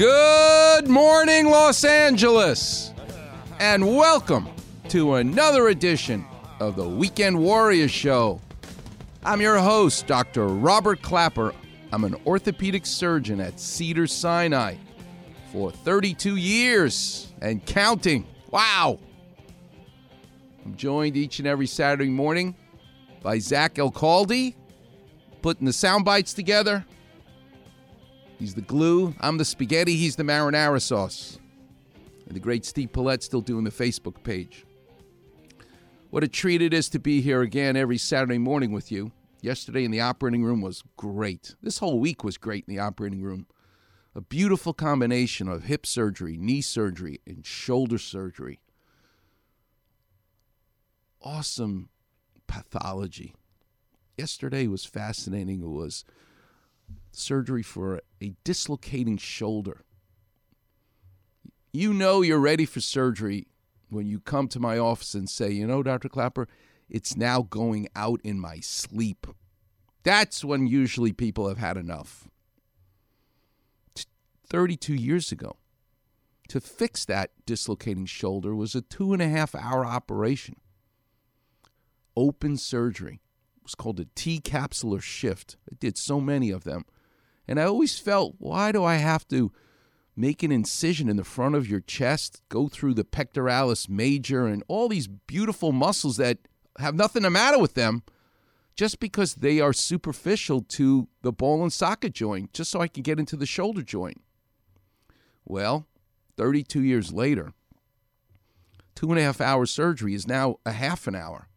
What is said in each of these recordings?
Good morning, Los Angeles, and welcome to another edition of the Weekend Warrior Show. I'm your host, Dr. Robert Klapper. I'm an orthopedic surgeon at Cedar Sinai for 32 years and counting. Wow! I'm joined each and every Saturday morning by Zach Elcaldi, putting the sound bites together. He's the glue. I'm the spaghetti. He's the marinara sauce. And the great Steve Paulette still doing the Facebook page. What a treat it is to be here again every Saturday morning with you. Yesterday in the operating room was great. This whole week was great in the operating room. A beautiful combination of hip surgery, knee surgery, and shoulder surgery. Awesome pathology. Yesterday was fascinating. It was surgery for a dislocating shoulder. You know you're ready for surgery when you come to my office and say, you know, Dr. Klapper, it's now going out in my sleep. That's when usually people have had enough. 32 years ago, to fix that dislocating shoulder was a two and a half hour operation. Open surgery. It was called a T capsular shift. I did so many of them. And I always felt, why do I have to make an incision in the front of your chest, go through the pectoralis major, and all these beautiful muscles that have nothing the matter with them just because they are superficial to the ball and socket joint, just so I can get into the shoulder joint? Well, 32 years later, two and a half hour surgery is now a half an hour.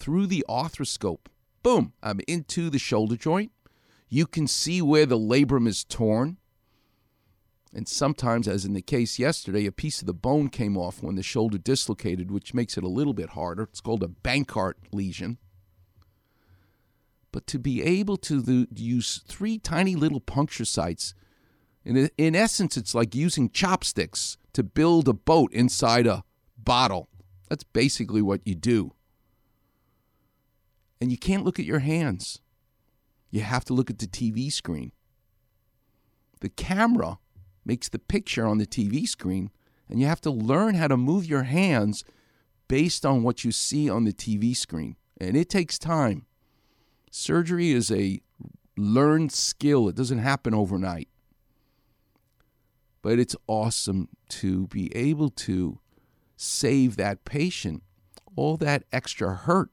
Through the arthroscope, boom, I'm into the shoulder joint. You can see where the labrum is torn. And sometimes, as in the case yesterday, a piece of the bone came off when the shoulder dislocated, which makes it a little bit harder. It's called a Bankart lesion. But to be able to use three tiny little puncture sites, in, in essence, it's like using chopsticks to build a boat inside a bottle. That's basically what you do. And you can't look at your hands you have to look at the TV screen. The camera makes the picture on the TV screen, and you have to learn how to move your hands based on what you see on the TV screen. And it takes time. Surgery is a learned skill, it doesn't happen overnight. But it's awesome to be able to save that patient all that extra hurt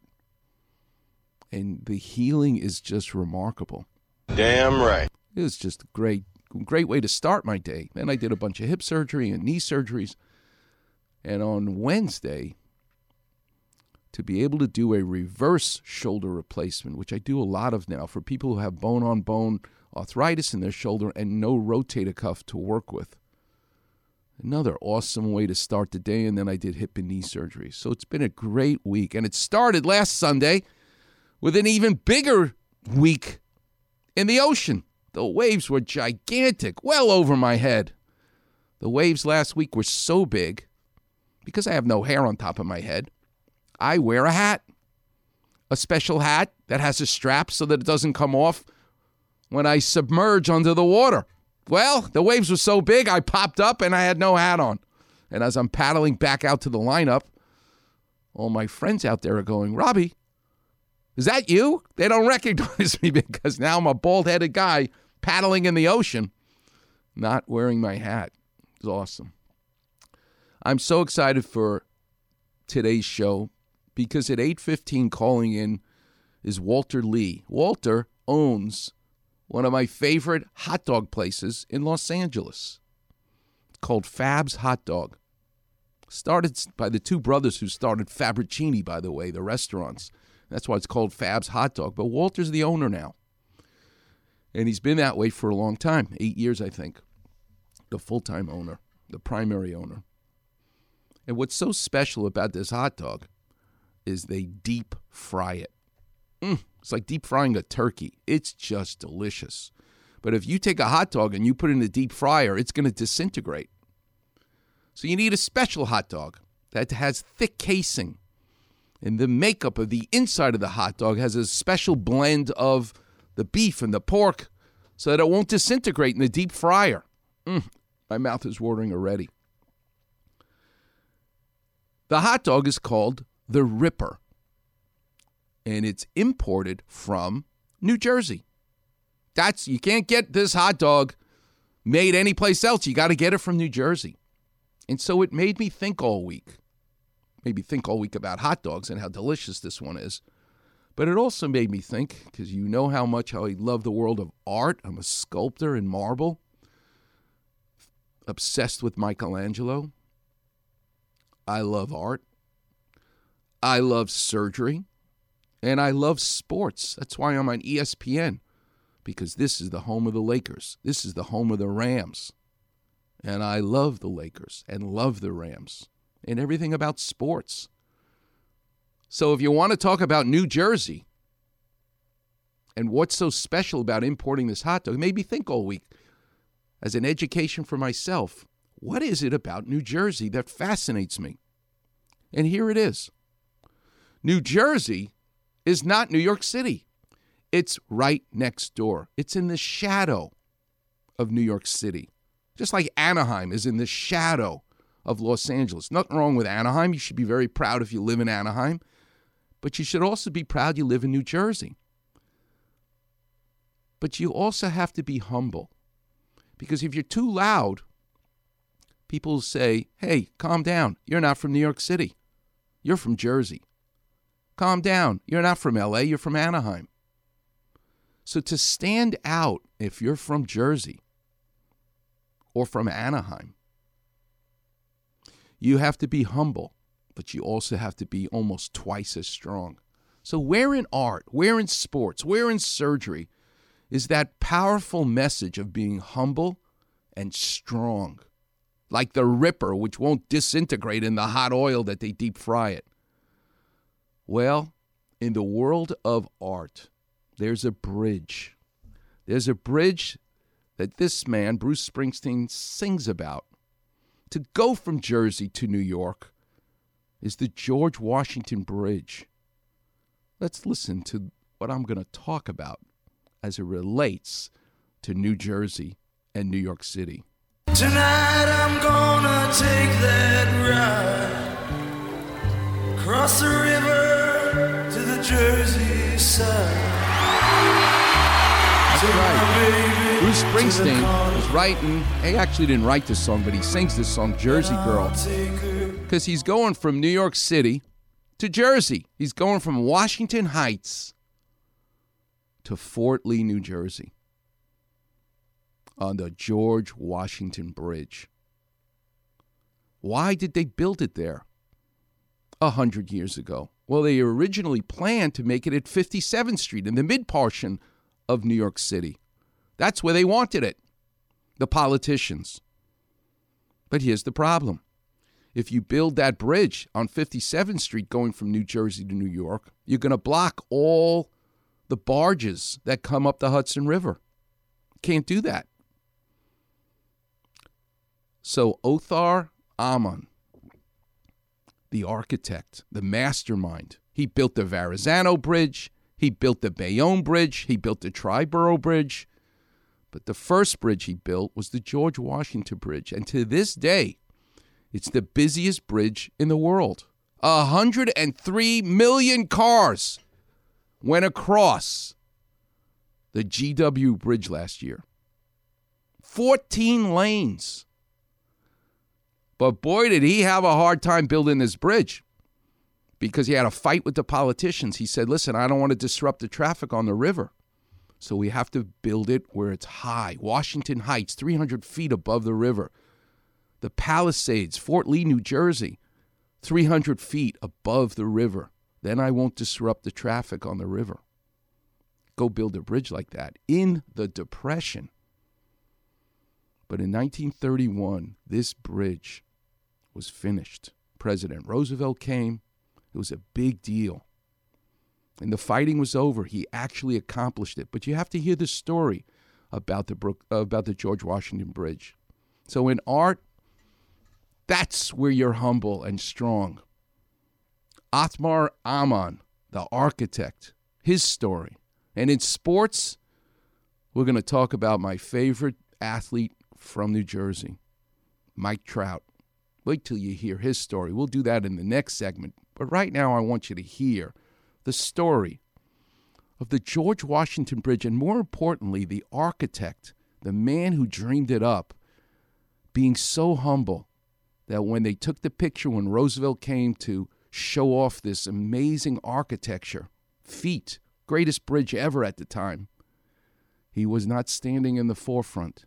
and the healing is just remarkable. Damn right. It was just a great, great way to start my day. Then I did a bunch of hip surgery and knee surgeries. And on Wednesday, to be able to do a reverse shoulder replacement, which I do a lot of now for people who have bone on bone arthritis in their shoulder and no rotator cuff to work with. Another awesome way to start the day. And then I did hip and knee surgery. So it's been a great week. And it started last Sunday with an even bigger week in the ocean. The waves were gigantic, well over my head. The waves last week were so big because I have no hair on top of my head. I wear a hat, a special hat that has a strap so that it doesn't come off when I submerge under the water. Well, the waves were so big, I popped up and I had no hat on. And as I'm paddling back out to the lineup, all my friends out there are going, Robbie, is that you? They don't recognize me because now I'm a bald headed guy paddling in the ocean, not wearing my hat. It's awesome. I'm so excited for today's show because at 8:15 calling in is Walter Lee. Walter owns one of my favorite hot dog places in Los Angeles. It's called Fab's Hot Dog. Started by the two brothers who started Fabrocini, by the way, the restaurants. That's why it's called Fab's Hot Dog. But Walter's the owner now. And he's been that way for a long time eight years, I think. The full time owner, the primary owner. And what's so special about this hot dog is they deep fry it. Mm, it's like deep frying a turkey. It's just delicious. But if you take a hot dog and you put it in the deep fryer, it's going to disintegrate. So you need a special hot dog that has thick casing. And the makeup of the inside of the hot dog has a special blend of the beef and the pork so that it won't disintegrate in the deep fryer. Mm, my mouth is watering already. The hot dog is called the Ripper, and it's imported from New Jersey. That's you can't get this hot dog made anyplace else. You got to get it from New Jersey. And so it made me think all week. Made me think all week about hot dogs and how delicious this one is. But it also made me think, because you know how much how I love the world of art. I'm a sculptor in marble, obsessed with Michelangelo. I love art. I love surgery. And I love sports. That's why I'm on ESPN, because this is the home of the Lakers. This is the home of the Rams. And I love the Lakers and love the Rams and everything about sports. So if you want to talk about New Jersey and what's so special about importing this hot dog, maybe think all week as an education for myself. What is it about New Jersey that fascinates me? And here it is New Jersey is not New York City, it's right next door, it's in the shadow of New York City. Just like Anaheim is in the shadow of Los Angeles. Nothing wrong with Anaheim. You should be very proud if you live in Anaheim. But you should also be proud you live in New Jersey. But you also have to be humble. Because if you're too loud, people say, hey, calm down. You're not from New York City. You're from Jersey. Calm down. You're not from LA. You're from Anaheim. So to stand out if you're from Jersey, or from Anaheim. You have to be humble, but you also have to be almost twice as strong. So, where in art, where in sports, where in surgery is that powerful message of being humble and strong? Like the Ripper, which won't disintegrate in the hot oil that they deep fry it. Well, in the world of art, there's a bridge. There's a bridge that this man, Bruce Springsteen, sings about. To go from Jersey to New York is the George Washington Bridge. Let's listen to what I'm going to talk about as it relates to New Jersey and New York City. Tonight I'm gonna take that ride across the river to the Jersey side. That's right. Bruce Springsteen writing. He actually didn't write this song, but he sings this song, Jersey Girl, because he's going from New York City to Jersey. He's going from Washington Heights to Fort Lee, New Jersey on the George Washington Bridge. Why did they build it there a hundred years ago? Well, they originally planned to make it at 57th Street in the mid portion of New York City. That's where they wanted it, the politicians. But here's the problem if you build that bridge on 57th Street going from New Jersey to New York, you're going to block all the barges that come up the Hudson River. Can't do that. So Othmar Ammann, the architect, the mastermind, he built the Verrazano Bridge, he built the Bayonne Bridge, he built the Triborough Bridge, but the first bridge he built was the George Washington Bridge. And to this day, it's the busiest bridge in the world. 103 million cars went across the GW Bridge last year. 14 lanes. But boy, did he have a hard time building this bridge because he had a fight with the politicians. He said, Listen, I don't want to disrupt the traffic on the river. So we have to build it where it's high. Washington Heights, 300 feet above the river. The Palisades, Fort Lee, New Jersey, 300 feet above the river. Then I won't disrupt the traffic on the river. Go build a bridge like that in the Depression. But in 1931, this bridge was finished. President Roosevelt came. It was a big deal. And the fighting was over. He actually accomplished it. But you have to hear the story about the Brook, uh, about the George Washington Bridge. So in art, that's where you're humble and strong. Othmar Ammann, the architect, his story. And in sports, we're going to talk about my favorite athlete from New Jersey, Mike Trout. Wait till you hear his story. We'll do that in the next segment. But right now, I want you to hear the story of the George Washington Bridge, and more importantly, the architect, the man who dreamed it up, being so humble that when they took the picture when Roosevelt came to show off this amazing architecture, feat, greatest bridge ever at the time, he was not standing in the forefront.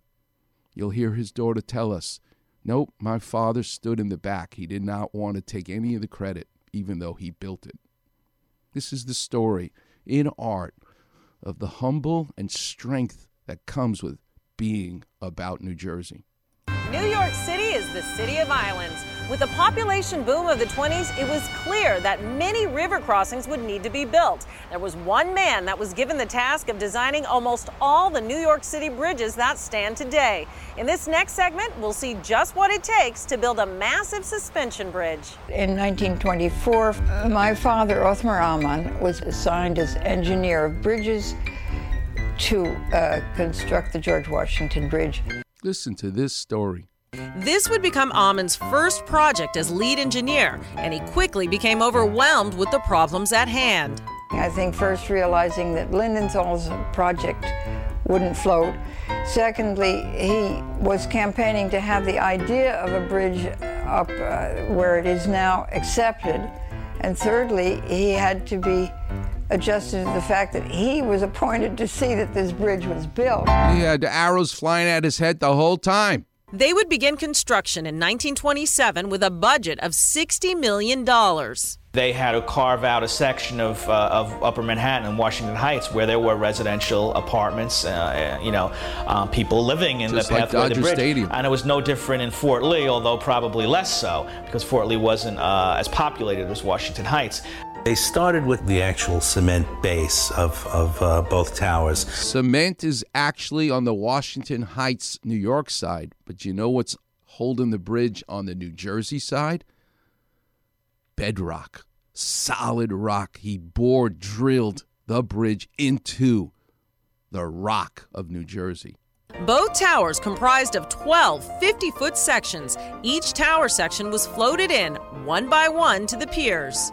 You'll hear his daughter tell us, Nope, my father stood in the back. He did not want to take any of the credit, even though he built it. This is the story in art of the humble and strength that comes with being about New Jersey. New York City is the city of islands. With the population boom of the 20s, it was clear that many river crossings would need to be built. There was one man that was given the task of designing almost all the New York City bridges that stand today. In this next segment, we'll see just what it takes to build a massive suspension bridge. In 1924, my father, Othmar Ammann, was assigned as engineer of bridges to uh, construct the George Washington Bridge. Listen to this story. This would become Ammann's first project as lead engineer, and he quickly became overwhelmed with the problems at hand. I think first realizing that Lindenthal's project wouldn't float. Secondly, he was campaigning to have the idea of a bridge up uh, where it is now accepted. And thirdly, he had to be adjusted to the fact that he was appointed to see that this bridge was built. He had arrows flying at his head the whole time. They would begin construction in 1927 with a budget of $60 million. They had to carve out a section of, uh, of Upper Manhattan and Washington Heights where there were residential apartments, uh, you know, uh, people living in Just the like of the Dodger bridge. Stadium. And it was no different in Fort Lee, although probably less so, because Fort Lee wasn't uh, as populated as Washington Heights. They started with the actual cement base of, of uh, both towers. Cement is actually on the Washington Heights, New York side, but you know what's holding the bridge on the New Jersey side? Bedrock, solid rock. He bored, drilled the bridge into the rock of New Jersey. Both towers comprised of 12 50 foot sections. Each tower section was floated in one by one to the piers.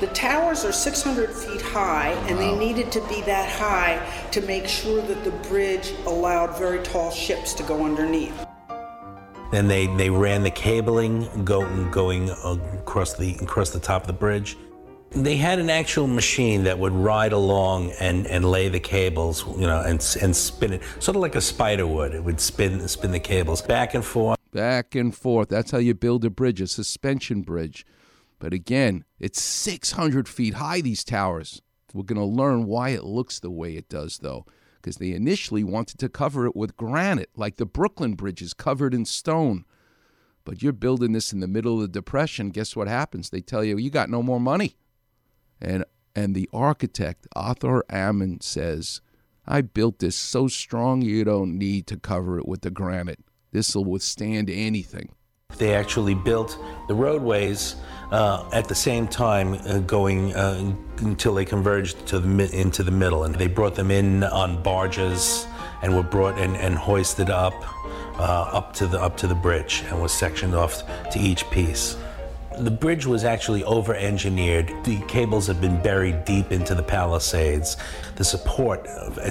The towers are 600 feet high, and they needed to be that high to make sure that the bridge allowed very tall ships to go underneath. Then they, they ran the cabling go, going across the across the top of the bridge. They had an actual machine that would ride along and, and lay the cables, you know, and and spin it, sort of like a spider would. It would spin spin the cables back and forth. Back and forth. That's how you build a bridge, a suspension bridge. But again, it's 600 feet high, these towers. We're going to learn why it looks the way it does, though, because they initially wanted to cover it with granite, like the Brooklyn Bridge is covered in stone. But you're building this in the middle of the Depression. Guess what happens? They tell you, you got no more money. And, and the architect, Othmar Ammann, says, I built this so strong you don't need to cover it with the granite. This will withstand anything. They actually built the roadways uh, at the same time, uh, going uh, until they converged to the into the middle, and they brought them in on barges and were brought in and hoisted up uh, up to the up to the bridge and was sectioned off to each piece. The bridge was actually over engineered. The cables had been buried deep into the palisades. The support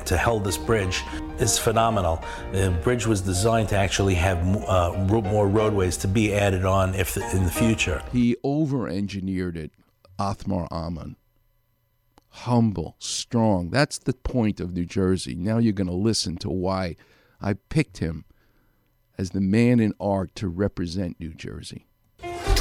to hold this bridge is phenomenal. The bridge was designed to actually have uh, more roadways to be added on if in the future. He over engineered it, Othmar Ammann. Humble, strong. That's the point of New Jersey. Now you're going to listen to why I picked him as the man in art to represent New Jersey.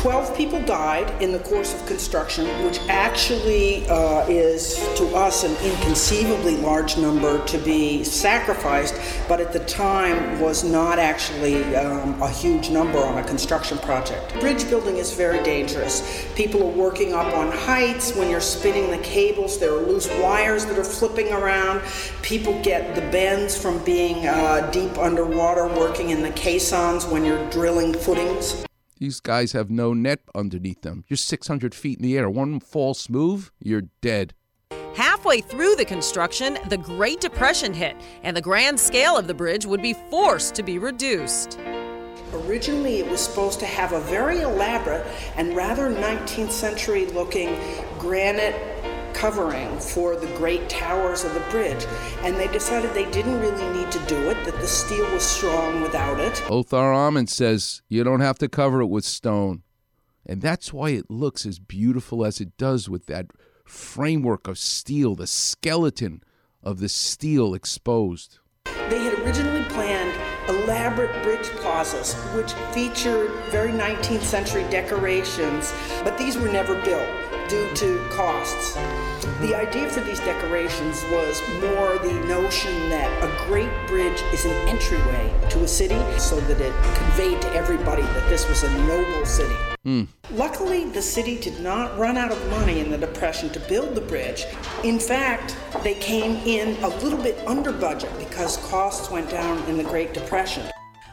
12 people died in the course of construction, which actually uh, is to us an inconceivably large number to be sacrificed, but at the time was not actually um, a huge number on a construction project. Bridge building is very dangerous. People are working up on heights. When you're spinning the cables, there are loose wires that are flipping around. People get the bends from being uh, deep underwater, working in the caissons when you're drilling footings. These guys have no net underneath them. You're 600 feet in the air. One false move, you're dead. Halfway through the construction, the Great Depression hit, and the grand scale of the bridge would be forced to be reduced. Originally, it was supposed to have a very elaborate and rather 19th century looking granite covering for the great towers of the bridge. And they decided they didn't really need to do it, that the steel was strong without it. Othmar Ammann says you don't have to cover it with stone. And that's why it looks as beautiful as it does with that framework of steel, the skeleton of the steel exposed. They had originally planned elaborate bridge plazas, which featured very 19th century decorations, but these were never built due to costs. The idea for these decorations was more the notion that a great bridge is an entryway to a city so that it conveyed to everybody that this was a noble city. Hmm. Luckily, the city did not run out of money in the Depression to build the bridge. In fact, they came in a little bit under budget because costs went down in the Great Depression.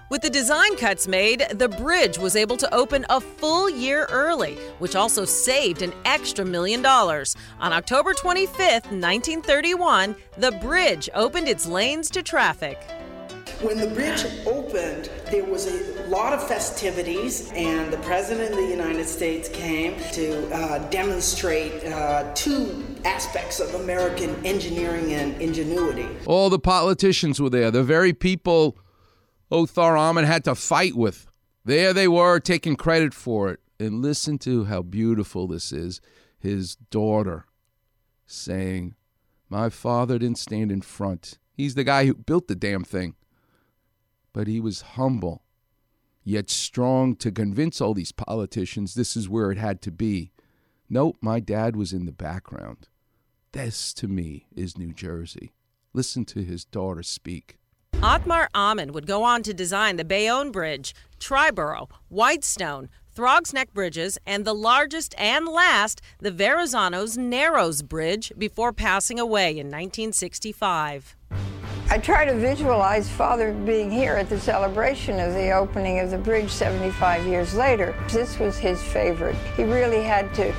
With the design cuts made, the bridge was able to open a full year early, which also saved an extra million dollars. On October 25, 1931, the bridge opened its lanes to traffic. When the bridge opened, there was a lot of festivities, and the President of the United States came to uh, demonstrate uh, two aspects of American engineering and ingenuity. All the politicians were there, the very people Othmar Ammann had to fight with. There they were taking credit for it. And listen to how beautiful this is. His daughter saying, My father didn't stand in front. He's the guy who built the damn thing. But he was humble, yet strong to convince all these politicians this is where it had to be. Nope, my dad was in the background. This, to me, is New Jersey. Listen to his daughter speak. Othmar Ammann would go on to design the Bayonne Bridge, Triborough, Whitestone, Throgs Neck Bridges, and the largest and last, the Verrazzano's Narrows Bridge, before passing away in 1965. I try to visualize Father being here at the celebration of the opening of the bridge 75 years later. This was his favorite. He really had to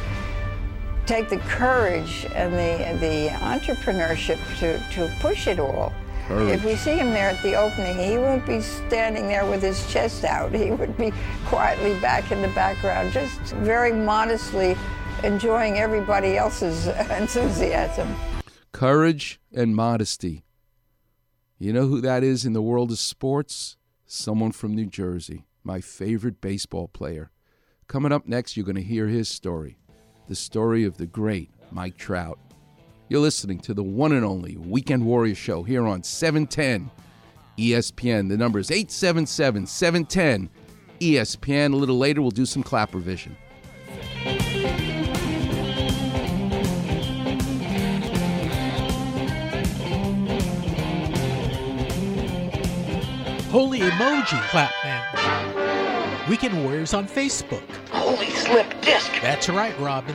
take the courage and the, the entrepreneurship to, to push it all. If we see him there at the opening, he won't be standing there with his chest out. He would be quietly back in the background, just very modestly enjoying everybody else's enthusiasm. Courage and modesty. You know who that is in the world of sports? Someone from New Jersey, my favorite baseball player. Coming up next, you're going to hear his story the story of the great Mike Trout. You're listening to the one and only Weekend Warrior Show here on 710 ESPN. The number is 877 710 ESPN. A little later, we'll do some clap revision. Holy emoji clap man. Weekend Warriors on Facebook. Holy slip disc. That's right, Robin.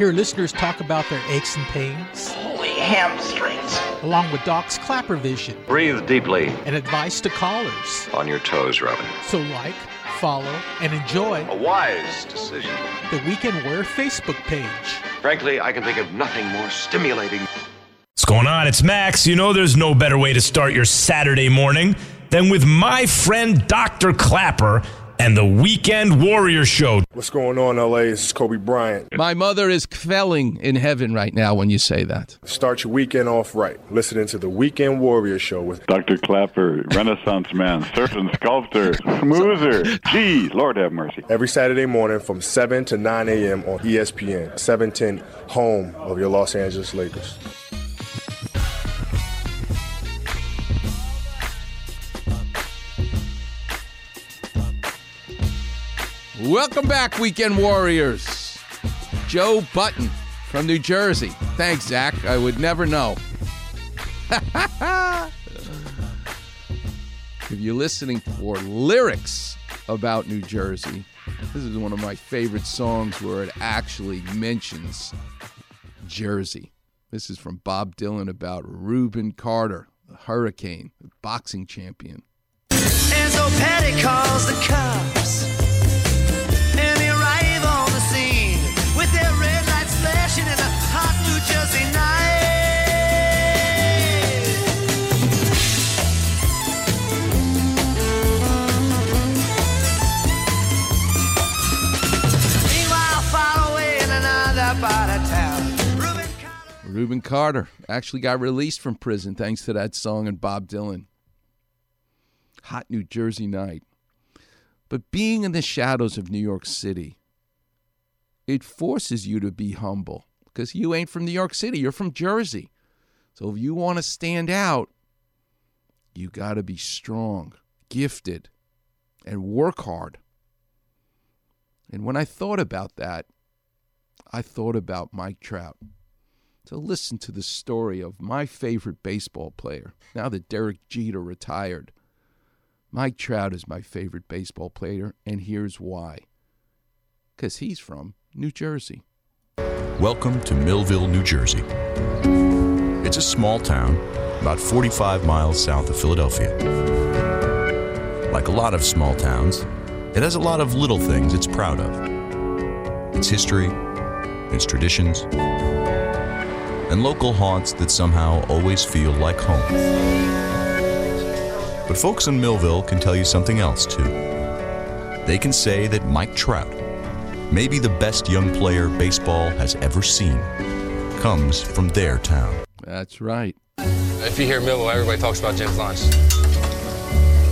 Hear listeners talk about their aches and pains, Holy hamstrings. along with Doc's clapper vision. Breathe deeply. and advice to callers. On your toes, Robin. So like, follow, and enjoy A wise decision. the Weekend Warrior Facebook page. Frankly, I can think of nothing more stimulating. What's going on? It's Max. You know there's no better way to start your Saturday morning than with my friend Dr. Klapper and the Weekend Warrior Show. What's going on, LA? This is Kobe Bryant. My mother is kvelling in heaven right now when you say that. Start your weekend off right. Listening to the Weekend Warrior Show with Dr. Klapper, Renaissance man, surgeon, sculptor, smoozer. Gee, Lord have mercy. every Saturday morning from 7 to 9 a.m. on ESPN, 710, home of your Los Angeles Lakers. Welcome back, Weekend Warriors. Joe Button from New Jersey. Thanks, Zach. I would never know. if you're listening for lyrics about New Jersey, this is one of my favorite songs where it actually mentions Jersey. This is from Bob Dylan about Reuben Carter, the Hurricane, the boxing champion. Calls the cops. Reuben Carter actually got released from prison thanks to that song and Bob Dylan. Hot New Jersey night. But being in the shadows of New York City, it forces you to be humble because you ain't from New York City, you're from Jersey. So if you want to stand out, you got to be strong, gifted, and work hard. And when I thought about that, I thought about Mike Trout. So listen to the story of my favorite baseball player. Now that Derek Jeter retired, Mike Trout is my favorite baseball player, and here's why. Because he's from New Jersey. Welcome to Millville, New Jersey. It's a small town about 45 miles south of Philadelphia. Like a lot of small towns, it has a lot of little things it's proud of its history, its traditions, and local haunts that somehow always feel like home. But folks in Millville can tell you something else, too. They can say that Mike Trout, maybe the best young player baseball has ever seen, comes from their town. That's right. If you hear Millville, everybody talks about Jim's Lunch.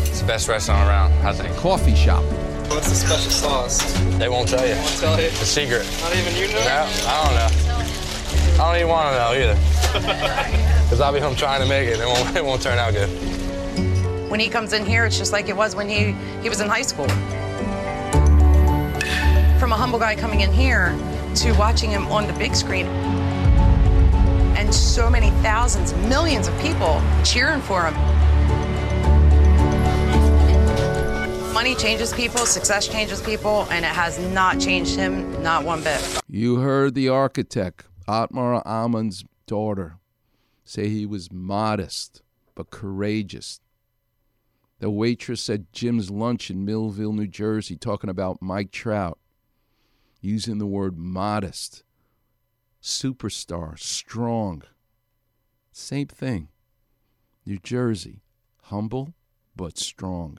It's the best restaurant around, I think. Coffee shop. What's the special sauce? They won't tell you. Won't tell you? It's a secret. Not even you know? No, I don't know. I don't even want to know either. Because I'll be home trying to make it. It won't, it won't turn out good. When he comes in here, it's just like it was when he, he was in high school. From a humble guy coming in here to watching him on the big screen and so many thousands, millions of people cheering for him. Money changes people, success changes people, and it has not changed him, not one bit. You heard the architect, Othmar Ammann's daughter, say he was modest but courageous. The waitress at Jim's Lunch in Millville, New Jersey, talking about Mike Trout, using the word modest, superstar, strong. Same thing. New Jersey, humble but strong.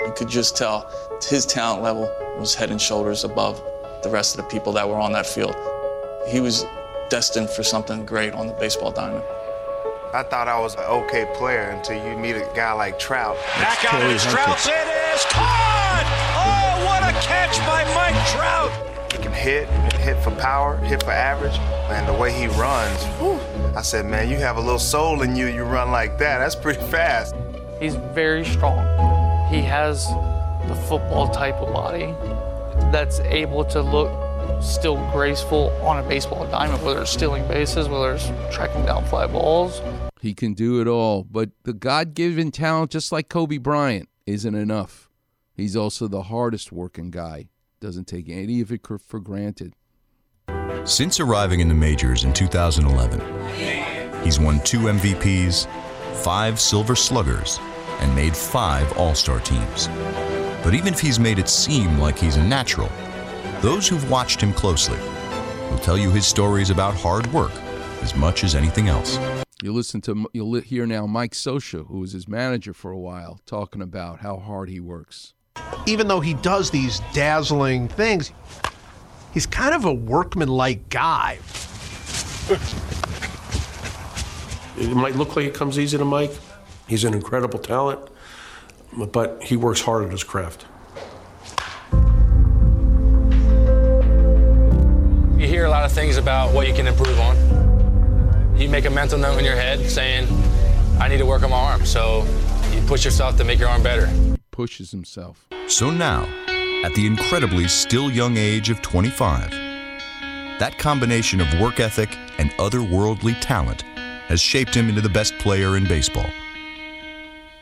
You could just tell his talent level was head and shoulders above the rest of the people that were on that field. He was destined for something great on the baseball diamond. I thought I was an okay player until you meet a guy like Trout. Back out is Trout. It is caught! Oh, what a catch by Mike Trout! He can hit, hit for power, hit for average, and the way he runs, whew, I said, man, you have a little soul in you. You run like that. That's pretty fast. He's very strong. He has the football type of body that's able to look still graceful on a baseball diamond, whether it's stealing bases, whether it's tracking down fly balls. He can do it all, but the God given talent, just like Kobe Bryant, isn't enough. He's also the hardest working guy, doesn't take any of it for granted. Since arriving in the majors in 2011, he's won two MVPs, five Silver Sluggers, and made five All Star teams. But even if he's made it seem like he's a natural, those who've watched him closely will tell you his stories about hard work as much as anything else. You listen to you'll hear now Mike Scioscia, who was his manager for a while, talking about how hard he works. Even though he does these dazzling things, he's kind of a workman-like guy. It might look like it comes easy to Mike. He's an incredible talent, but he works hard at his craft. Of things about what you can improve on. You make a mental note in your head saying, I need to work on my arm. So you push yourself to make your arm better. Pushes himself. So now, at the incredibly still young age of 25. That combination of work ethic and otherworldly talent has shaped him into the best player in baseball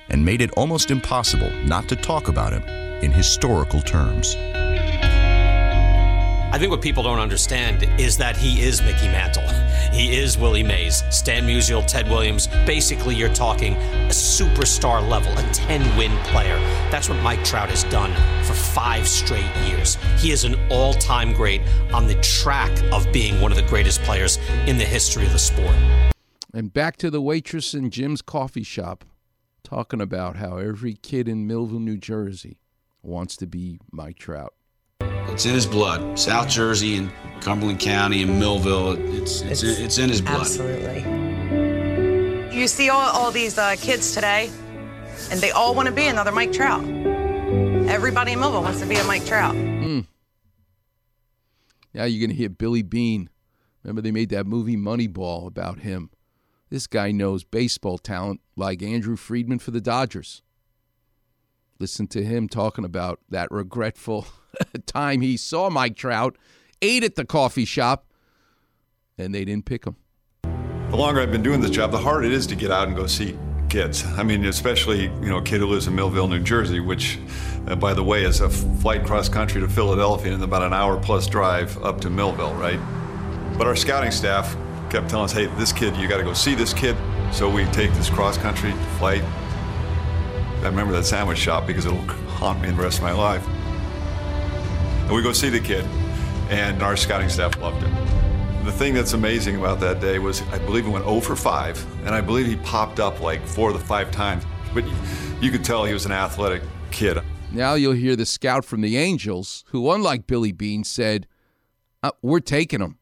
and made it almost impossible not to talk about him in historical terms. I think what people don't understand is that he is Mickey Mantle. He is Willie Mays, Stan Musial, Ted Williams. Basically, you're talking a superstar level, a 10 win player. That's what Mike Trout has done for five straight years. He is an all time great on the track of being one of the greatest players in the history of the sport. And back to the waitress in Jim's coffee shop, talking about how every kid in Millville, New Jersey wants to be Mike Trout. It's in his blood. South Jersey and Cumberland County and Millville. It's it's, it's, it's in his blood. Absolutely. You see all, all these uh, kids today, and they all want to be another Mike Trout. Everybody in Millville wants to be a Mike Trout. Mm. Now you're going to hear Billy Beane. Remember, they made that movie Moneyball about him. This guy knows baseball talent like Andrew Friedman for the Dodgers. Listen to him talking about that regretful time he saw Mike Trout, ate at the coffee shop, and they didn't pick him. The longer I've been doing this job, the harder it is to get out and go see kids. I mean, especially you know a kid who lives in Millville, New Jersey, which, uh, by the way, is a flight cross country to Philadelphia and about an hour plus drive up to Millville, right? But our scouting staff kept telling us, "Hey, this kid, you got to go see this kid." So we take this cross country flight. I remember that sandwich shop because it'll haunt me the rest of my life. And we go see the kid, and our scouting staff loved him. The thing that's amazing about that day was I believe he went 0 for 5, and I believe he popped up like four the five times. But you could tell he was an athletic kid. Now you'll hear the scout from the Angels, who, unlike Billy Beane, said, uh, We're taking him.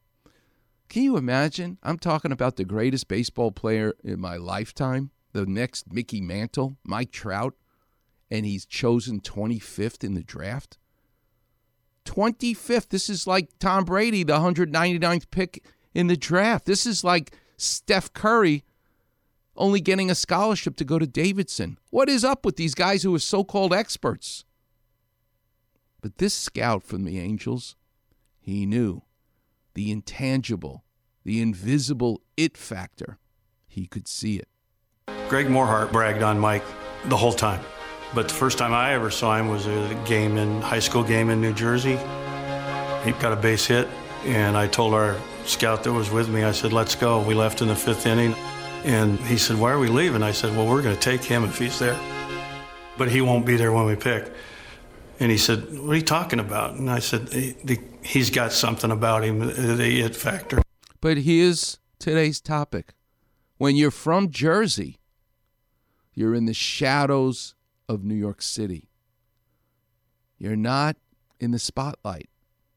Can you imagine? I'm talking about the greatest baseball player in my lifetime, the next Mickey Mantle, Mike Trout, and he's chosen 25th in the draft. 25th. This is like Tom Brady, the 199th pick in the draft. This is like Steph Curry only getting a scholarship to go to Davidson. What is up with these guys who are so called experts? But this scout from the Angels, he knew the intangible, the invisible it factor. He could see it. Greg Morhardt bragged on Mike the whole time. But the first time I ever saw him was a game in high school game in New Jersey. He got a base hit, and I told our scout that was with me, I said, "Let's go." We left in the fifth inning, and he said, "Why are we leaving?" I said, "Well, we're going to take him if he's there, but he won't be there when we pick." And he said, "What are you talking about?" And I said, "He's got something about him, the it factor." But here's today's topic: When you're from Jersey, you're in the shadows of New York City. You're not in the spotlight.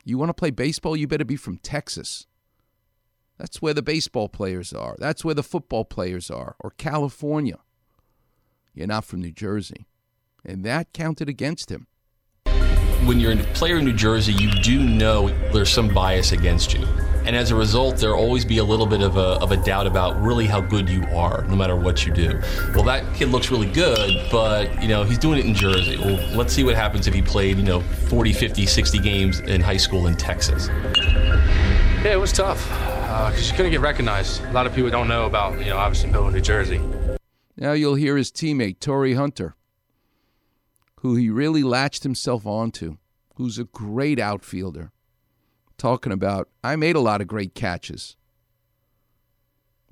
You want to play baseball, you better be from Texas. That's where the baseball players are. That's where the football players are, or California. You're not from New Jersey. And that counted against him. When you're a player in New Jersey, you do know there's some bias against you. And as a result, there'll always be a little bit of a, of a doubt about really how good you are, no matter what you do. Well, that kid looks really good, but, you know, he's doing it in Jersey. Well, let's see what happens if he played, you know, 40, 50, 60 games in high school in Texas. Yeah, it was tough because uh, you couldn't get recognized. A lot of people don't know about, you know, obviously Millville, New Jersey. Now you'll hear his teammate, Torii Hunter, who he really latched himself onto, who's a great outfielder talking about I made a lot of great catches,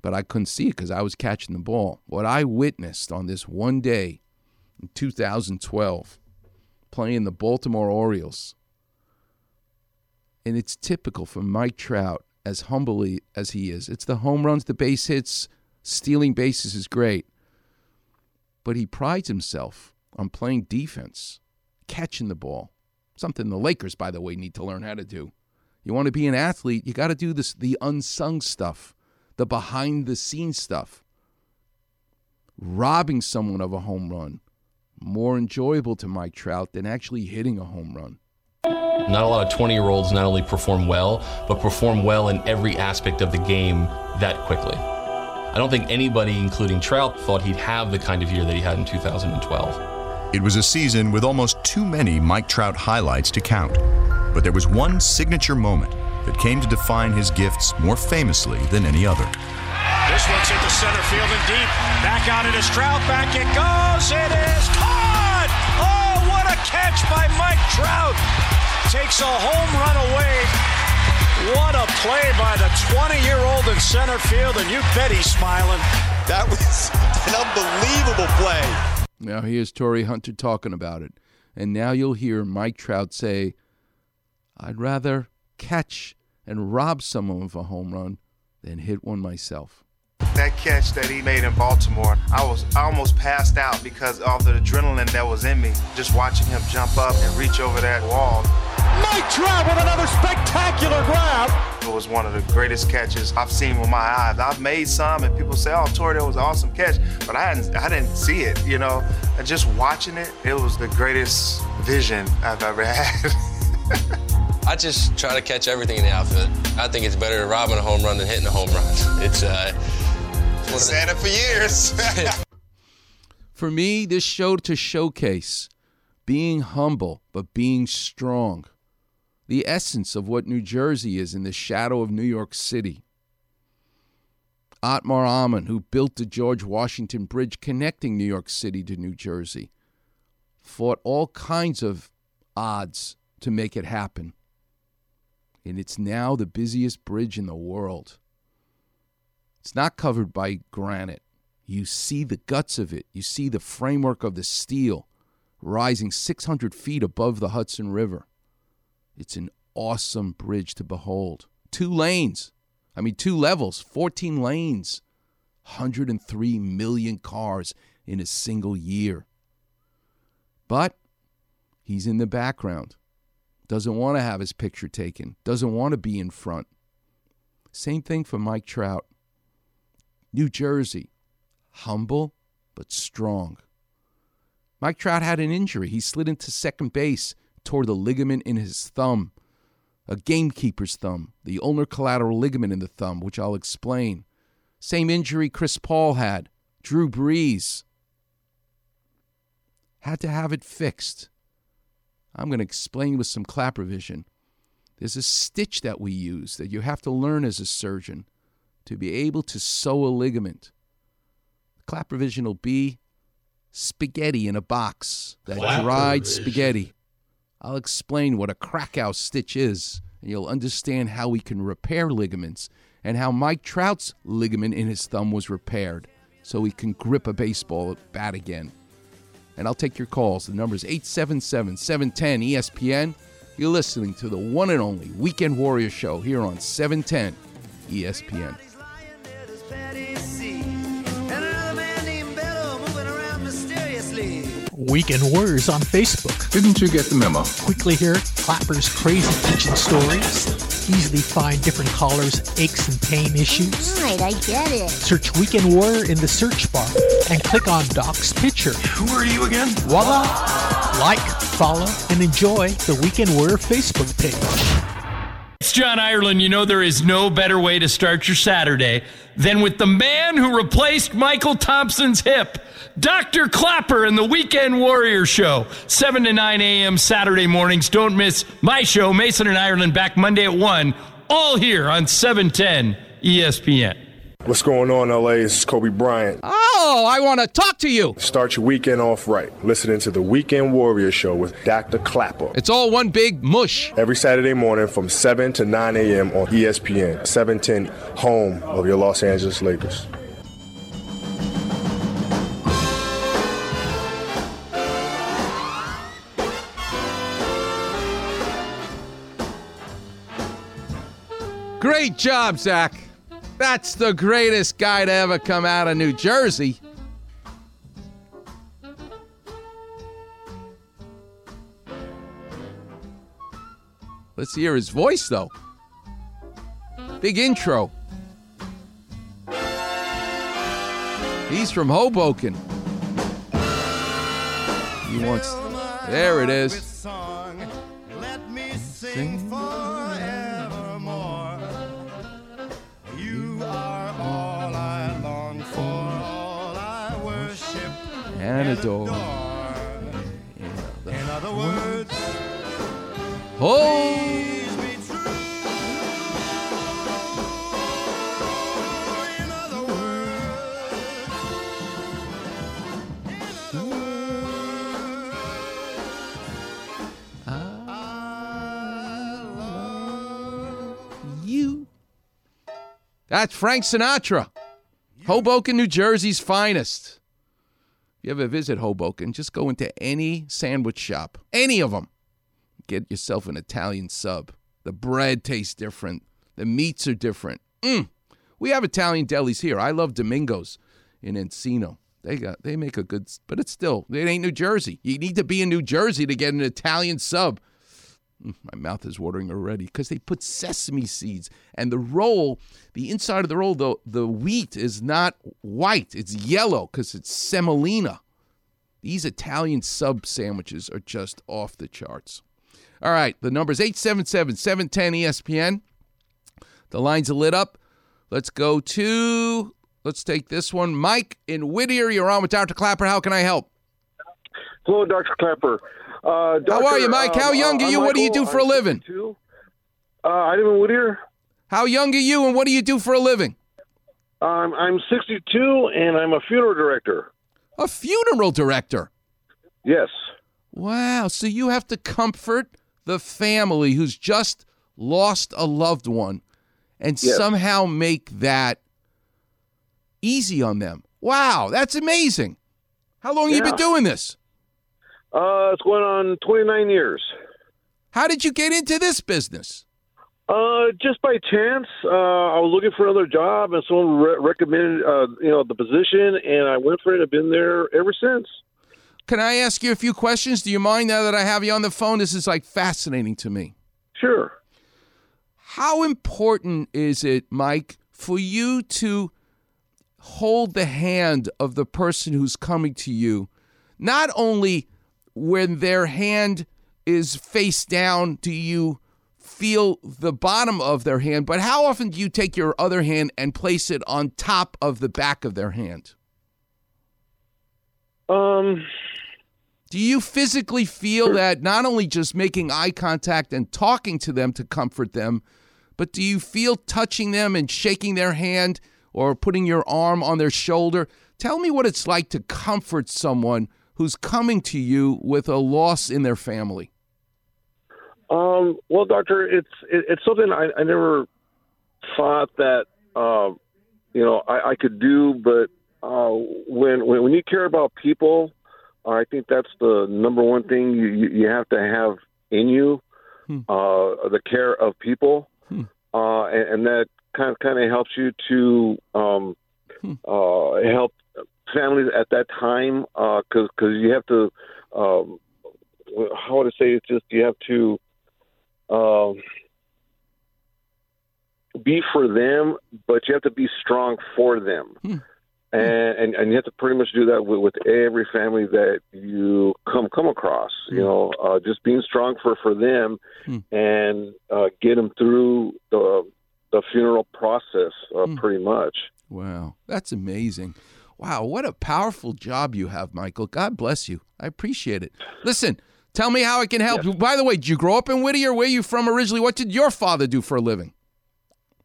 but I couldn't see it because I was catching the ball. What I witnessed on this one day in 2012, playing the Baltimore Orioles, and it's typical for Mike Trout, as humbly as he is. It's the home runs, the base hits, stealing bases is great, but he prides himself on playing defense, catching the ball. Something the Lakers, by the way, need to learn how to do. You want to be an athlete, you got to do this the unsung stuff, the behind the scenes stuff. Robbing someone of a home run more enjoyable to Mike Trout than actually hitting a home run. Not a lot of 20 year olds not only perform well, but perform well in every aspect of the game that quickly. I don't think anybody, including Trout, thought he'd have the kind of year that he had in 2012. It was a season with almost too many Mike Trout highlights to count. But there was one signature moment that came to define his gifts more famously than any other. This one's into center field and deep. Back out it is Trout. Back it goes. It is caught. Oh, what a catch by Mike Trout. Takes a home run away. What a play by the 20 year old in center field, and you bet he's smiling. That was an unbelievable play. Now here's Torii Hunter talking about it. And now you'll hear Mike Trout say, I'd rather catch and rob someone of a home run than hit one myself. That catch that he made in Baltimore, I was almost passed out because of the adrenaline that was in me, just watching him jump up and reach over that wall. Mike Trout with another spectacular grab. It was one of the greatest catches I've seen with my eyes. I've made some, and people say, "Oh, Torii, that was an awesome catch," but I hadn't, I didn't see it. You know, and just watching it, it was the greatest vision I've ever had. I just try to catch everything in the outfield. I think it's better to robbing a home run than hitting a home run. It's uh, said it for years. For me, this showed to showcase being humble but being strong. The essence of what New Jersey is in the shadow of New York City. Othmar Ammann, who built the George Washington Bridge connecting New York City to New Jersey, fought all kinds of odds to make it happen. And it's now the busiest bridge in the world. It's not covered by granite. You see the guts of it. You see the framework of the steel rising 600 feet above the Hudson River. It's an awesome bridge to behold. Two lanes. I mean, two levels, 14 lanes, 103 million cars in a single year. But he's in the background. Doesn't want to have his picture taken. Doesn't want to be in front. Same thing for Mike Trout. New Jersey, humble but strong. Mike Trout had an injury. He slid into second base, tore the ligament in his thumb, a gamekeeper's thumb, the ulnar collateral ligament in the thumb, which I'll explain. Same injury Chris Paul had, Drew Brees. Had to have it fixed. I'm going to explain with some Klapper vision. There's a stitch that we use that you have to learn as a surgeon to be able to sew a ligament. Klapper vision will be spaghetti in a box, that dried spaghetti. I'll explain what a Krackow stitch is, and you'll understand how we can repair ligaments and how Mike Trout's ligament in his thumb was repaired so he can grip a baseball bat again. And I'll take your calls. The number is 877 710 ESPN. You're listening to the one and only Weekend Warrior Show here on E 710 ESPN. Weekend Warriors on Facebook. Didn't you get the memo? Quickly hear Klapper's crazy kitchen stories. Easily find different callers' aches and pain issues. Right, I get it. Search Weekend Warrior in the search bar and click on Doc's picture. Who are you again? Voila! Like, follow, and enjoy the Weekend Warrior Facebook page. It's John Ireland. You know, there is no better way to start your Saturday than with the man who replaced Mychal Thompson's hip, Dr. Klapper and the Weekend Warrior Show, 7 to 9 a.m. Saturday mornings. Don't miss my show, Mason and Ireland, back Monday at 1, all here on 710 ESPN. What's going on, LA? It's Kobe Bryant. Oh, I want to talk to you. Start your weekend off right. Listening to the Weekend Warrior Show with Dr. Klapper. It's all one big mush. Every Saturday morning from 7 to 9 a.m. on ESPN, 710, home of your Los Angeles Lakers. Great job, Zach. That's the greatest guy to ever come out of New Jersey. Let's hear his voice, though. Big intro. He's from Hoboken. He wants. There it is. Sing and, and a door. In other words, hold. That's Frank Sinatra, Hoboken, New Jersey's finest. If you ever visit Hoboken, just go into any sandwich shop, any of them. Get yourself an Italian sub. The bread tastes different. The meats are different. Mm. We have Italian delis here. I love Domingos in Encino. They got they make a good, but it's still it ain't New Jersey. You need to be in New Jersey to get an Italian sub. My mouth is watering already because they put sesame seeds and the roll, the inside of the roll, the the wheat is not white; it's yellow because it's semolina. These Italian sub sandwiches are just off the charts. All right, the number's 877 710 ESPN. The lines are lit up. Let's go to, let's take this one. Mike in Whittier, you're on with Dr. Klapper. How can I help? Hello, Dr. Klapper. Uh, How are you, Mike? How um, young uh, are you? I'm What do you do for a I'm living? 62. Uh, I live in Whittier. How young are you and what do you do for a living? Um, I'm 62 and I'm a funeral director. A funeral director. Yes. Wow. So you have to comfort the family who's just lost a loved one and Yes. somehow make that easy on them. Wow. That's amazing. How long have you been doing this? Uh, it's going on 29 years. How did you get into this business? Uh, just by chance, uh, I was looking for another job, and someone re- recommended, uh, you know, the position, and I went for it. I've been there ever since. Can I ask you a few questions? Do you mind now that I have you on the phone? This is like fascinating to me. Sure. How important is it, Mike, for you to hold the hand of the person who's coming to you, not only when their hand is face down, do you feel the bottom of their hand, but how often do you take your other hand and place it on top of the back of their hand? Um, do you physically feel that not only just making eye contact and talking to them to comfort them, but do you feel touching them and shaking their hand or putting your arm on their shoulder? Tell me what it's like to comfort someone who's coming to you with a loss in their family. Um, well, doctor, it's it, it's something I, I never thought that um, you know I, I could do, but uh, when, when when you care about people, uh, I think that's the number one thing you you, you have to have in you, uh, the care of people, uh, and, and that kind of kind of helps you to um, uh, help families at that time because because you have to um, how would I say it's just you have to um, be for them, but you have to be strong for them. And, and and you have to pretty much do that with, with every family that you come come across. You know, uh, just being strong for for them and uh, get them through the the funeral process. Uh, Pretty much. Wow, that's amazing. Wow, what a powerful job you have, Michael. God bless you. I appreciate it. Listen, tell me how I can help. You. By the way, did you grow up in Whittier? Where are you from originally? What did your father do for a living?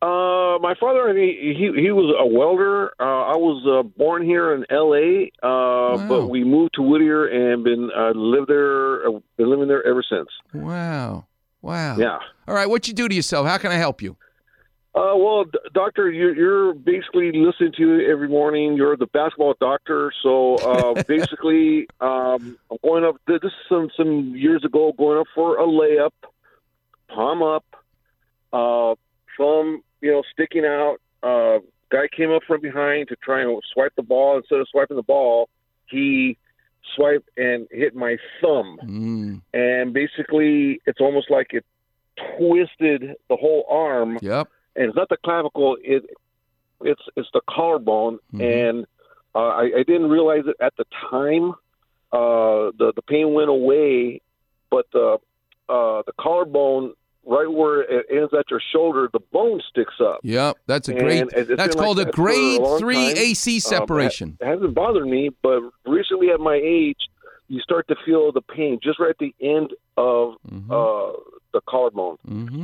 Uh, my father, he he, he was a welder. Uh, I was uh, born here in L.A., uh, but we moved to Whittier and been uh, lived there. Uh, been living there ever since. Wow. Wow. Yeah. All right, what you do to yourself? How can I help you? Uh, well, d- doctor, you're, you're basically listening to you every morning. You're the basketball doctor, so uh, basically, um, I'm going up. This is some some years ago, going up for a layup, palm up, uh, thumb, you know, sticking out. Uh, guy came up from behind to try and swipe the ball. Instead of swiping the ball, he swiped and hit my thumb, Mm. and basically, it's almost like it twisted the whole arm Yep. And it's not the clavicle. It it's it's the collarbone, and uh, I, I didn't realize it at the time. Uh, the the pain went away, but the uh, the collarbone, right where it ends at your shoulder, the bone sticks up. Yep. That's a great. That's like called a that for grade long three time. AC Um, separation. it hasn't bothered me, but recently at my age, you start to feel the pain just right at the end of Mm-hmm. uh, the collarbone. Mm-hmm.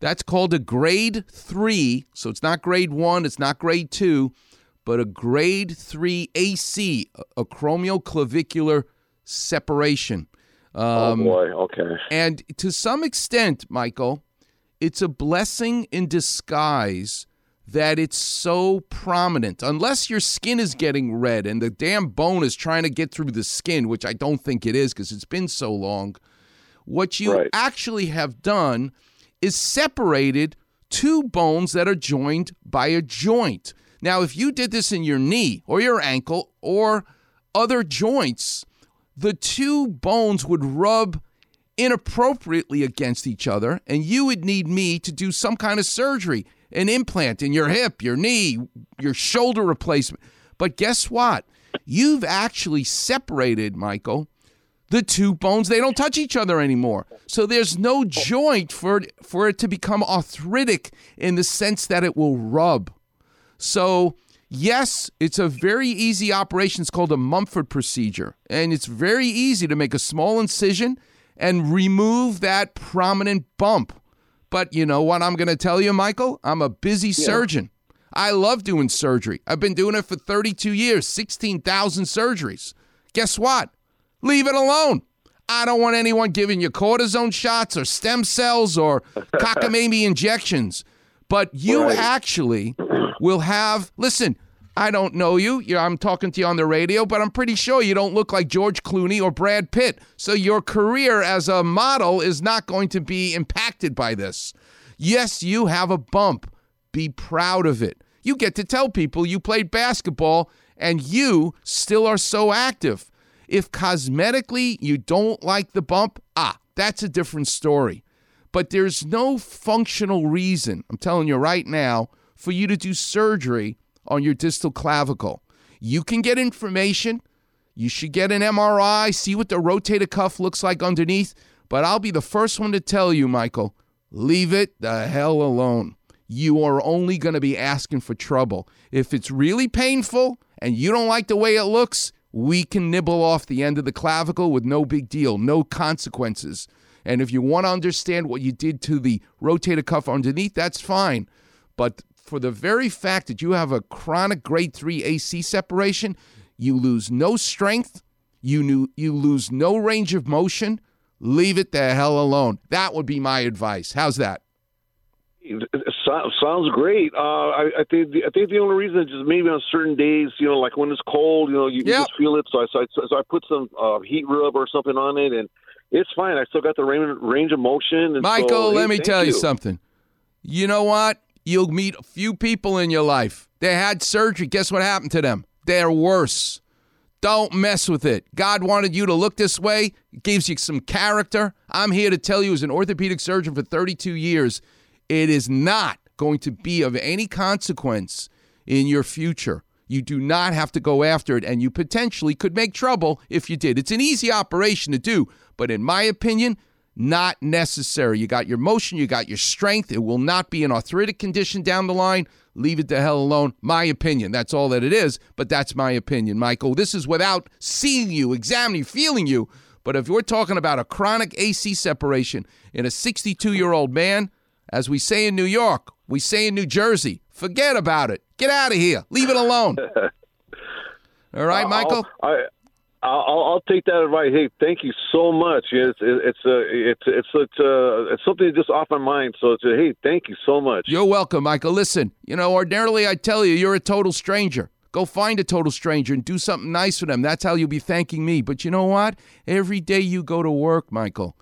That's called a grade three. So it's not grade one, it's not grade two, but a grade three AC, a acromioclavicular separation. Um, oh boy, okay. And to some extent, Michael, it's a blessing in disguise that it's so prominent. Unless your skin is getting red and the damn bone is trying to get through the skin, which I don't think it is because it's been so long. What you Right. actually have done is separated two bones that are joined by a joint. Now, if you did this in your knee or your ankle or other joints, the two bones would rub inappropriately against each other, and you would need me to do some kind of surgery an implant in your hip, your knee, your shoulder replacement. But guess what? You've actually separated, Michael, the two bones. They don't touch each other anymore. So there's no joint for it, for it to become arthritic in the sense that it will rub. So, yes, it's a very easy operation. It's called a Mumford procedure. And it's very easy to make a small incision and remove that prominent bump. But you know what I'm going to tell you, Michael? I'm a busy surgeon. I love doing surgery. I've been doing it for 32 years, 16,000 surgeries. Guess what? Leave it alone. I don't want anyone giving you cortisone shots or stem cells or cockamamie injections. But you Right. actually will have, listen, I don't know you. you I'm talking to you on the radio, but I'm pretty sure you don't look like George Clooney or Brad Pitt. So your career as a model is not going to be impacted by this. Yes, you have a bump. Be proud of it. You get to tell people you played basketball and you still are so active. If cosmetically you don't like the bump, ah, that's a different story. But there's no functional reason, I'm telling you right now, for you to do surgery on your distal clavicle. You can get information. You should get an MRI, see what the rotator cuff looks like underneath. But I'll be the first one to tell you, Michael, leave it the hell alone. You are only going to be asking for trouble. If it's really painful and you don't like the way it looks, we can nibble off the end of the clavicle with no big deal, no consequences. And if you want to understand what you did to the rotator cuff underneath, that's fine. But for the very fact that you have a chronic grade 3 AC separation, you lose no strength, you knew, you lose no range of motion, leave it the hell alone. That would be my advice. How's that? So- sounds great. Uh, I, I think the, I think the only reason is just maybe on certain days, you know, like when it's cold, you know, you, you just feel it. So I so I, so I put some uh, heat rub or something on it, and it's fine. I still got the range, range of motion. And Michael, so, let hey, me thank tell you something. You know what? You'll meet a few people in your life. They had surgery. Guess what happened to them? They're worse. Don't mess with it. God wanted you to look this way. It gives you some character. I'm here to tell you, as an orthopedic surgeon for 32 years, it is not going to be of any consequence in your future. You do not have to go after it, and you potentially could make trouble if you did. It's an easy operation to do, but in my opinion, not necessary. You got your motion, you got your strength. It will not be an arthritic condition down the line. Leave it the hell alone. My opinion. That's all that it is, but that's my opinion, Michael. This is without seeing you, examining, feeling you. But if we're talking about a chronic AC separation in a 62 year old man, as we say in New York, we say in New Jersey, forget about it. Get out of here. Leave it alone. All right, Michael? I, I'll, I'll take that advice. Hey, thank you so much. It's it's uh, it's it's it's, uh, it's something just off my mind. So it's, uh, hey, thank you so much. You're welcome, Michael. Listen, you know, ordinarily I tell you, you're a total stranger. Go find a total stranger and do something nice for them. That's how you'll be thanking me. But you know what? Every day you go to work, Michael,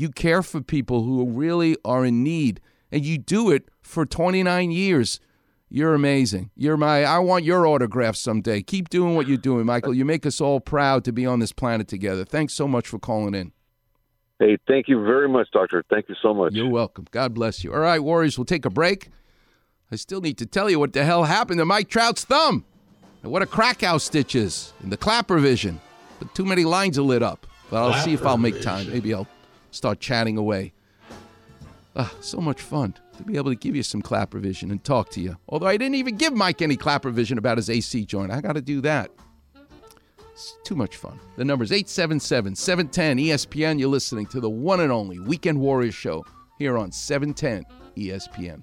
you care for people who really are in need, and you do it for 29 years. You're amazing. You're my. I want your autograph someday. Keep doing what you're doing, Michael. You make us all proud to be on this planet together. Thanks so much for calling in. Hey, thank you very much, Doctor. Thank you so much. You're welcome. God bless you. All right, Warriors, we'll take a break. I still need to tell you what the hell happened to Mike Trout's thumb and what a Krackow stitch is in the Klapper vision. But too many lines are lit up. But I'll see if I'll make time. Maybe I'll start chatting away. Ah, so much fun to be able to give you some Klapper vision and talk to you. Although I didn't even give Mike any Klapper vision about his AC joint. I got to do that. It's too much fun. The number's 877 710 ESPN. You're listening to the one and only Weekend Warriors show here on E 710 ESPN.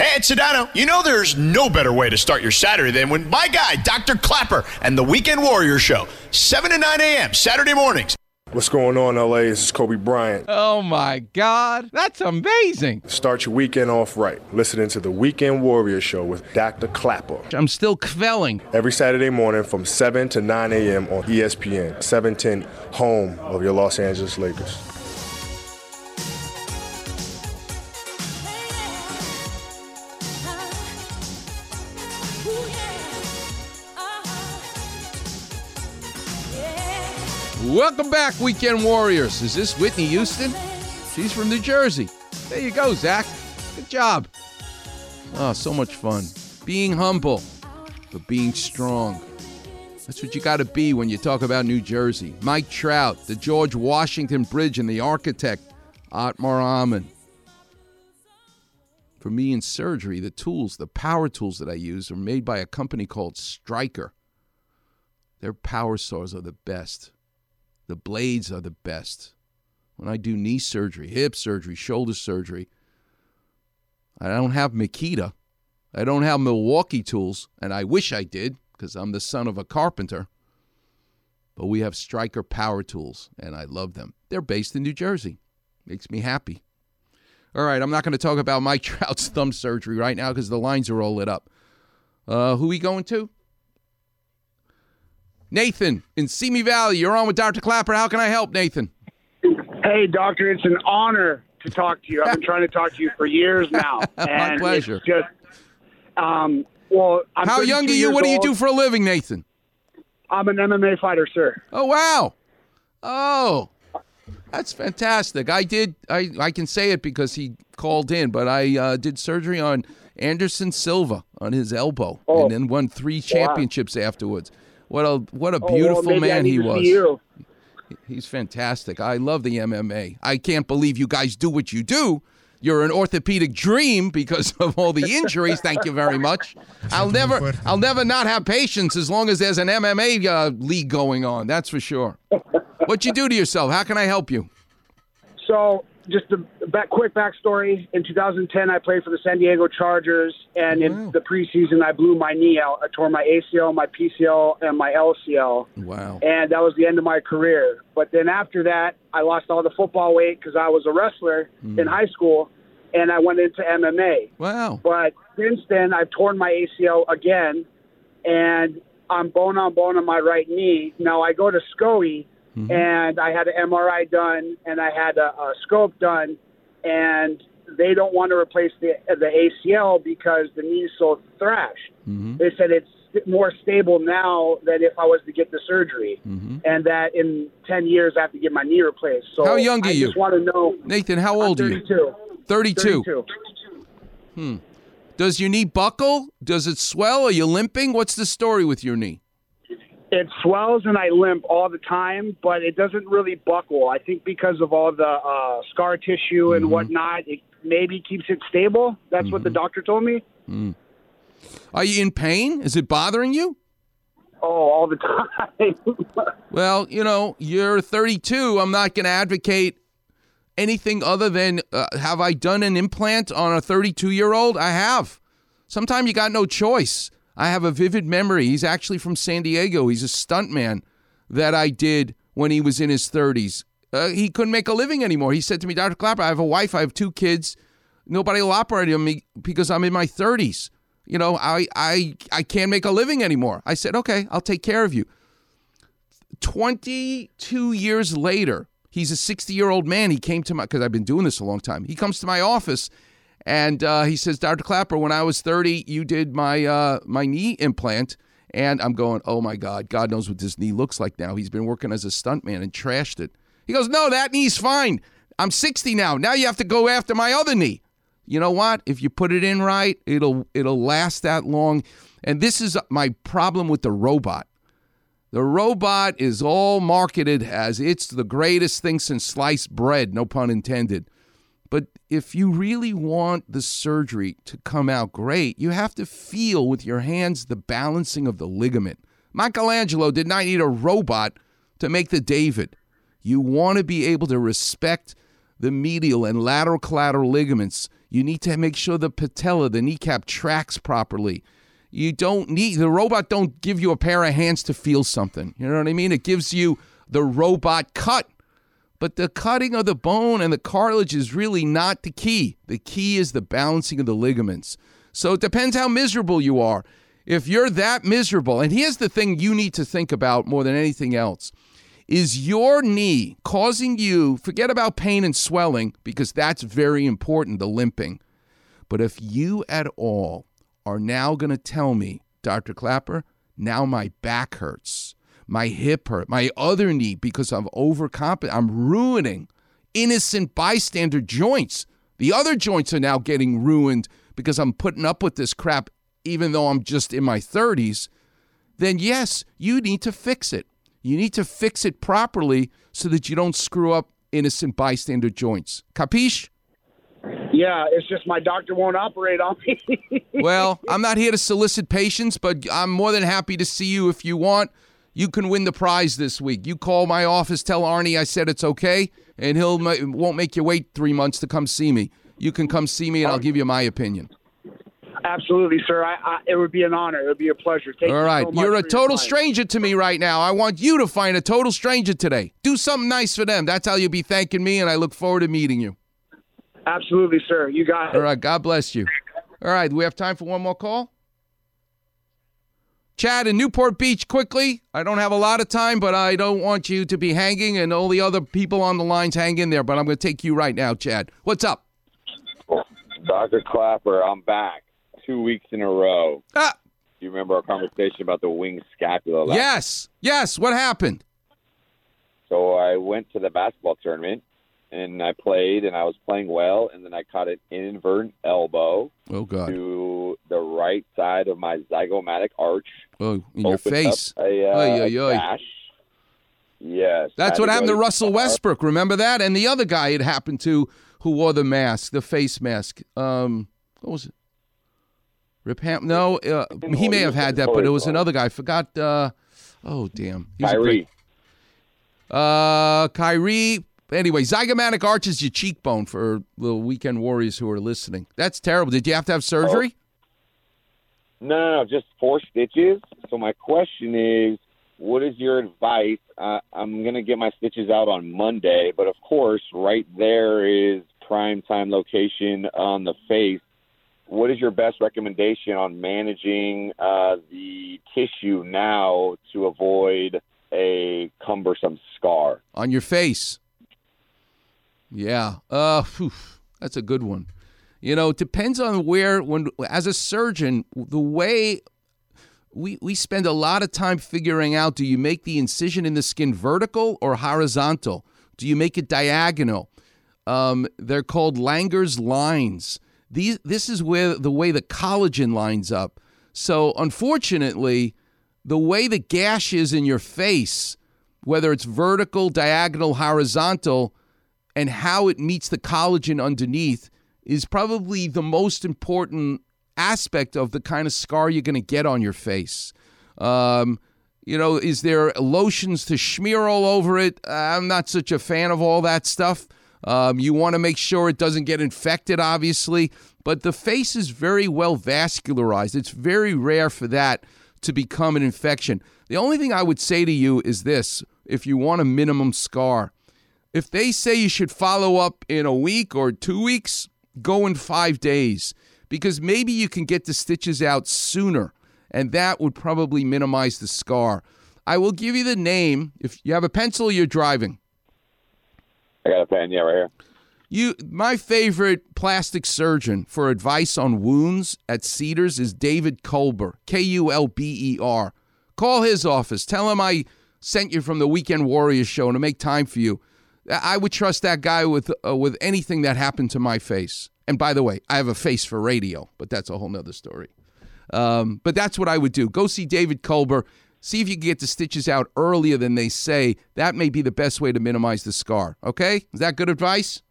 Hey, it's Sedano. You know there's no better way to start your Saturday than when my guy, Dr. Klapper, and the Weekend Warrior Show, 7 to 9 a.m. Saturday mornings. What's going on, LA? This is Kobe Bryant. Oh my God, that's amazing. Start your weekend off right. Listening to the Weekend Warrior Show with Dr. Klapper. I'm still quelling. Every Saturday morning from 7 to 9 a.m. on ESPN, 710, home of your Los Angeles Lakers. Welcome back, Weekend Warriors. Is this Whitney Houston? She's from New Jersey. There you go, Zach. Good job. Oh, so much fun. Being humble, but being strong. That's what you got to be when you talk about New Jersey. Mike Trout, the George Washington Bridge, and the architect, Othmar Ammann. For me in surgery, the tools, the power tools that I use, are made by a company called Stryker. Their power saws are the best. The blades are the best. When I do knee surgery, hip surgery, shoulder surgery, I don't have Makita. I don't have Milwaukee tools, and I wish I did because I'm the son of a carpenter. But we have Stryker power tools, and I love them. They're based in New Jersey. Makes me happy. All right, I'm not going to talk about Mike Trout's thumb surgery right now because the lines are all lit up. Uh, who we going to? Nathan in Simi Valley. You're on with Dr. Klapper. How can I help, Nathan? Hey, doctor, it's an honor to talk to you. I've been trying to talk to you for years now. My pleasure. Just, um, well, I'm How young are you? What do you do for a living, Nathan? I'm an MMA fighter, sir. Oh wow! Oh, that's fantastic. I did. I I can say it because he called in, but I uh, did surgery on Anderson Silva on his elbow, Oh. and then won three Wow. championships afterwards. What a what a Oh, well, beautiful man he was. you. He's fantastic. I love the MMA. I can't believe you guys do what you do. You're an orthopedic dream because of all the injuries. Thank you very much. I'll never, I'll never not have patience as long as there's an MMA uh, league going on. That's for sure. What you do to yourself? How can I help you? So, just a back, quick backstory. In 2010, I played for the San Diego Chargers, and in the preseason, I blew my knee out. I tore my ACL, my PCL, and my LCL. Wow. and that was the end of my career. But then after that, I lost all the football weight because I was a wrestler hmm. in high school, and I went into MMA. Wow. But since then, I've torn my ACL again, and I'm bone on bone on my right knee. Now I go to SCOE, Mm-hmm. and I had an MRI done, and I had a, a scope done, and they don't want to replace the the ACL because the knee's so thrashed. Mm-hmm. They said it's more stable now than if I was to get the surgery, mm-hmm. and that in ten years I have to get my knee replaced. So How young are I you? just want to know. Nathan, how old are you? 32. 32. 32. Hmm. Does your knee buckle? Does it swell? Are you limping? What's the story with your knee? It swells and I limp all the time, but it doesn't really buckle. I think because of all the uh, scar tissue and whatnot, it maybe keeps it stable. That's what the doctor told me. Hmm. Are you in pain? Is it bothering you? Oh, all the time. Well, you know, you're 32. I'm not going to advocate anything other than uh, have I done an implant on a 32 year old? I have. Sometimes you got no choice. I have a vivid memory. He's actually from San Diego. He's a stuntman that I did when he was in his 30s. Uh, he couldn't make a living anymore. He said to me, Dr. Klapper, I have a wife, I have two kids. Nobody will operate on me because I'm in my 30s. You know, I, I, I can't make a living anymore. I said, okay, I'll take care of you. 22 years later, he's a 60 year old man. He came to my, because I've been doing this a long time. He comes to my office and uh, he says, Dr. Klapper, when I was 30, you did my, uh, my knee implant. And I'm going, oh my God, God knows what this knee looks like now. He's been working as a stuntman and trashed it. He goes, No, that knee's fine. I'm 60 now. Now you have to go after my other knee. You know what? If you put it in right, it'll it'll last that long. And this is my problem with the robot. The robot is all marketed as it's the greatest thing since sliced bread, no pun intended. But if you really want the surgery to come out great, you have to feel with your hands the balancing of the ligament. Michelangelo did not need a robot to make the David. You want to be able to respect the medial and lateral collateral ligaments. You need to make sure the patella, the kneecap tracks properly. You don't need the robot don't give you a pair of hands to feel something. You know what I mean? It gives you the robot cut. But the cutting of the bone and the cartilage is really not the key. The key is the balancing of the ligaments. So it depends how miserable you are. If you're that miserable, and here's the thing you need to think about more than anything else is your knee causing you, forget about pain and swelling, because that's very important, the limping. But if you at all are now going to tell me, Dr. Klapper, now my back hurts, my hip hurt, my other knee because I'm overcompensating, I'm ruining innocent bystander joints. The other joints are now getting ruined because I'm putting up with this crap even though I'm just in my 30s. Then yes, you need to fix it. You need to fix it properly so that you don't screw up innocent bystander joints. Capiche? Yeah, it's just my doctor won't operate on me. well, I'm not here to solicit patients, but I'm more than happy to see you if you want. You can win the prize this week. You call my office, tell Arnie I said it's okay, and he'll won't make you wait three months to come see me. You can come see me, and I'll give you my opinion. Absolutely, sir. I, I, it would be an honor. It would be a pleasure. Thank All right, you so you're a total stranger to me right now. I want you to find a total stranger today. Do something nice for them. That's how you'll be thanking me, and I look forward to meeting you. Absolutely, sir. You got it. All right, God bless you. All right, do we have time for one more call? Chad in Newport Beach, quickly. I don't have a lot of time, but I don't want you to be hanging and all the other people on the lines hang in there. But I'm going to take you right now, Chad. What's up? Dr. Klapper, I'm back two weeks in a row. Ah. Do you remember our conversation about the wing scapula? Last Yes, yes. What happened? So I went to the basketball tournament and I played and I was playing well and then I caught an inadvertent elbow Oh, God. to the right side of my zygomatic arch. Oh, in your face. A, uh, Oy, oy, oy. Yes. That's what happened to Russell Westbrook. Remember that? And the other guy it happened to who wore the mask, the face mask. Um, what was it? Rip Ham? No, uh, he may have had that, but it was another guy. I forgot. Uh, oh, damn. He was a Kyrie. Uh, Kyrie. Anyway, zygomatic arch is your cheekbone for the weekend warriors who are listening. That's terrible. Did you have to have surgery? No, no, no, just four stitches. So my question is, what is your advice? Uh, I'm gonna get my stitches out on Monday, but of course, right there is prime time location on the face. What is your best recommendation on managing uh, the tissue now to avoid a cumbersome scar? on your face. Yeah. Uh, phew, that's a good one. You know, it depends on where. When as a surgeon, the way we we spend a lot of time figuring out: do you make the incision in the skin vertical or horizontal? Do you make it diagonal? Um, they're called Langer's lines. These this is where the way the collagen lines up. So unfortunately, the way the gash is in your face, whether it's vertical, diagonal, horizontal, and how it meets the collagen underneath is probably the most important aspect of the kind of scar you're going to get on your face. Um, you know, is there lotions to smear all over it? I'm not such a fan of all that stuff. Um, you want to make sure it doesn't get infected, obviously, but the face is very well vascularized. It's very rare for that to become an infection. The only thing I would say to you is this if you want a minimum scar, if they say you should follow up in a week or two weeks, go in five days because maybe you can get the stitches out sooner and that would probably minimize the scar. I will give you the name. If you have a pencil, you're driving. I got a pen, yeah, right here. You, my favorite plastic surgeon for advice on wounds at Cedars is David Kulber, K U L B E R. Call his office. Tell him I sent you from the Weekend Warriors show to make time for you. I would trust that guy with uh, with anything that happened to my face. And by the way, I have a face for radio, but that's a whole nother story. Um, but that's what I would do. Go see David Kulber. See if you can get the stitches out earlier than they say. That may be the best way to minimize the scar. Okay? Is that good advice?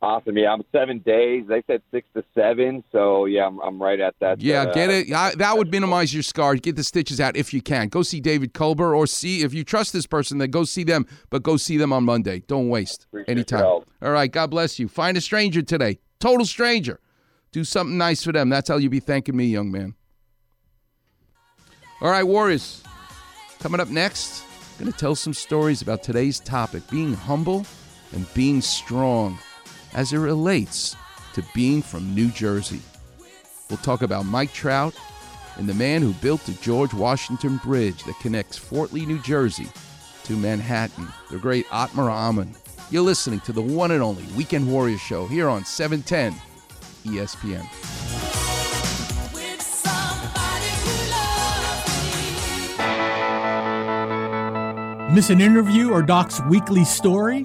Awesome. Yeah, I'm seven days. They said six to seven, so yeah, I'm, I'm right at that. Yeah, uh, get it. I, that would minimize your scar. Get the stitches out if you can. Go see David Kulber or see if you trust this person, then go see them. But go see them on Monday. Don't waste any time. All right. God bless you. Find a stranger today. Total stranger. Do something nice for them. That's how you be thanking me, young man. All right, Warriors. Coming up next, I'm going to tell some stories about today's topic being humble and being strong as it relates to being from New Jersey. We'll talk about Mike Trout and the man who built the George Washington Bridge that connects Fort Lee, New Jersey to Manhattan, the great Othmar Ammann. You're listening to the one and only Weekend Warrior Show here on 710 ESPN. Miss an interview or Doc's weekly story?